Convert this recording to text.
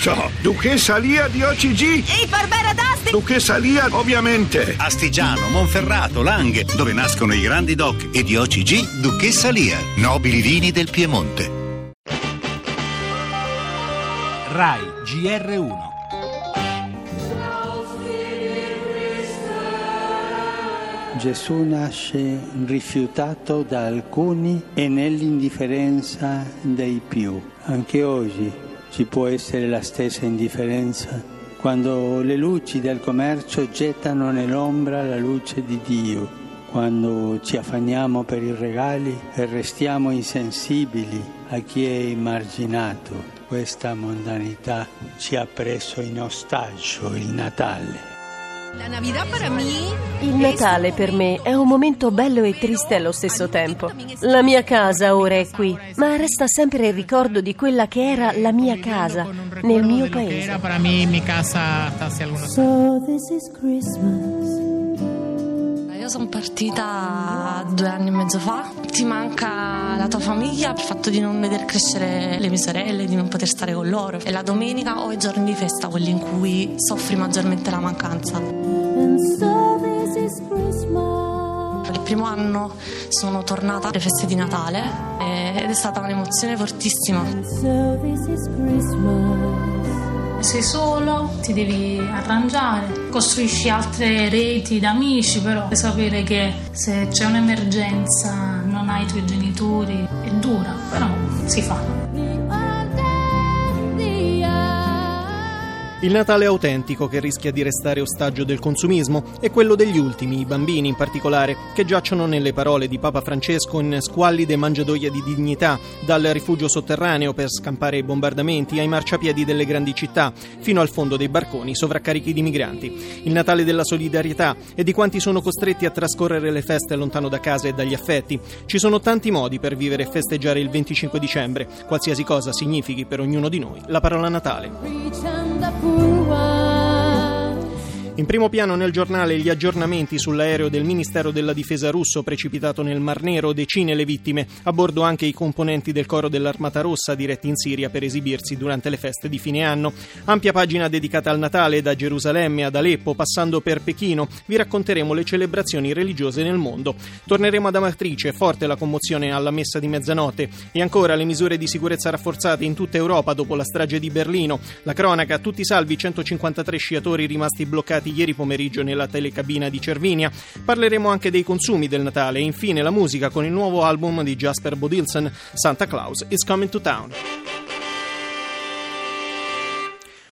so, Duchessa Lia di OCG. E Barbera d'Asti! Duchessa Lia, ovviamente. Astigiano, Monferrato, Langhe, dove nascono i grandi doc e di OCG Duchessa Lia, nobili vini del Piemonte. RAI GR1 Gesù nasce rifiutato da alcuni e nell'indifferenza dei più. Anche oggi ci può essere la stessa indifferenza quando le luci del commercio gettano nell'ombra la luce di Dio, quando ci affanniamo per i regali e restiamo insensibili a chi è emarginato. Questa mondanità ci ha preso in ostaggio il Natale. Il Natale per me è un momento bello e triste allo stesso tempo. La mia casa ora è qui, ma resta sempre il ricordo di quella che era la mia casa nel mio paese. Para mí, So this is Christmas. Sono partita due anni e mezzo fa. Ti manca la tua famiglia, il fatto di non veder crescere le mie sorelle, di non poter stare con loro. E la domenica o i giorni di festa, quelli in cui soffri maggiormente la mancanza. And. Il primo anno sono tornata alle feste di Natale eh, ed è stata un'emozione fortissima. Sei solo, ti devi arrangiare, costruisci altre reti d'amici, però sapere che se c'è un'emergenza non hai i tuoi genitori, è dura, però si fa. Il Natale autentico che rischia di restare ostaggio del consumismo è quello degli ultimi, i bambini in particolare, che giacciono nelle parole di Papa Francesco in squallide mangiadoie di dignità, dal rifugio sotterraneo per scampare i bombardamenti ai marciapiedi delle grandi città, fino al fondo dei barconi sovraccarichi di migranti. Il Natale della solidarietà e di quanti sono costretti a trascorrere le feste lontano da casa e dagli affetti. Ci sono tanti modi per vivere e festeggiare il 25 dicembre, qualsiasi cosa significhi per ognuno di noi la parola Natale. 不完 In primo piano nel giornale gli aggiornamenti sull'aereo del Ministero della Difesa russo precipitato nel Mar Nero, decine le vittime, a bordo anche i componenti del coro dell'Armata Rossa diretti in Siria per esibirsi durante le feste di fine anno. Ampia pagina dedicata al Natale da Gerusalemme ad Aleppo, passando per Pechino. Vi racconteremo le celebrazioni religiose nel mondo. Torneremo ad Amatrice, forte la commozione alla messa di mezzanotte e ancora le misure di sicurezza rafforzate in tutta Europa dopo la strage di Berlino. La cronaca, tutti salvi 153 sciatori rimasti bloccati ieri pomeriggio nella telecabina di Cervinia. Parleremo anche dei consumi del Natale e infine la musica con il nuovo album di Jasper Bodilson, Santa Claus is Coming to Town.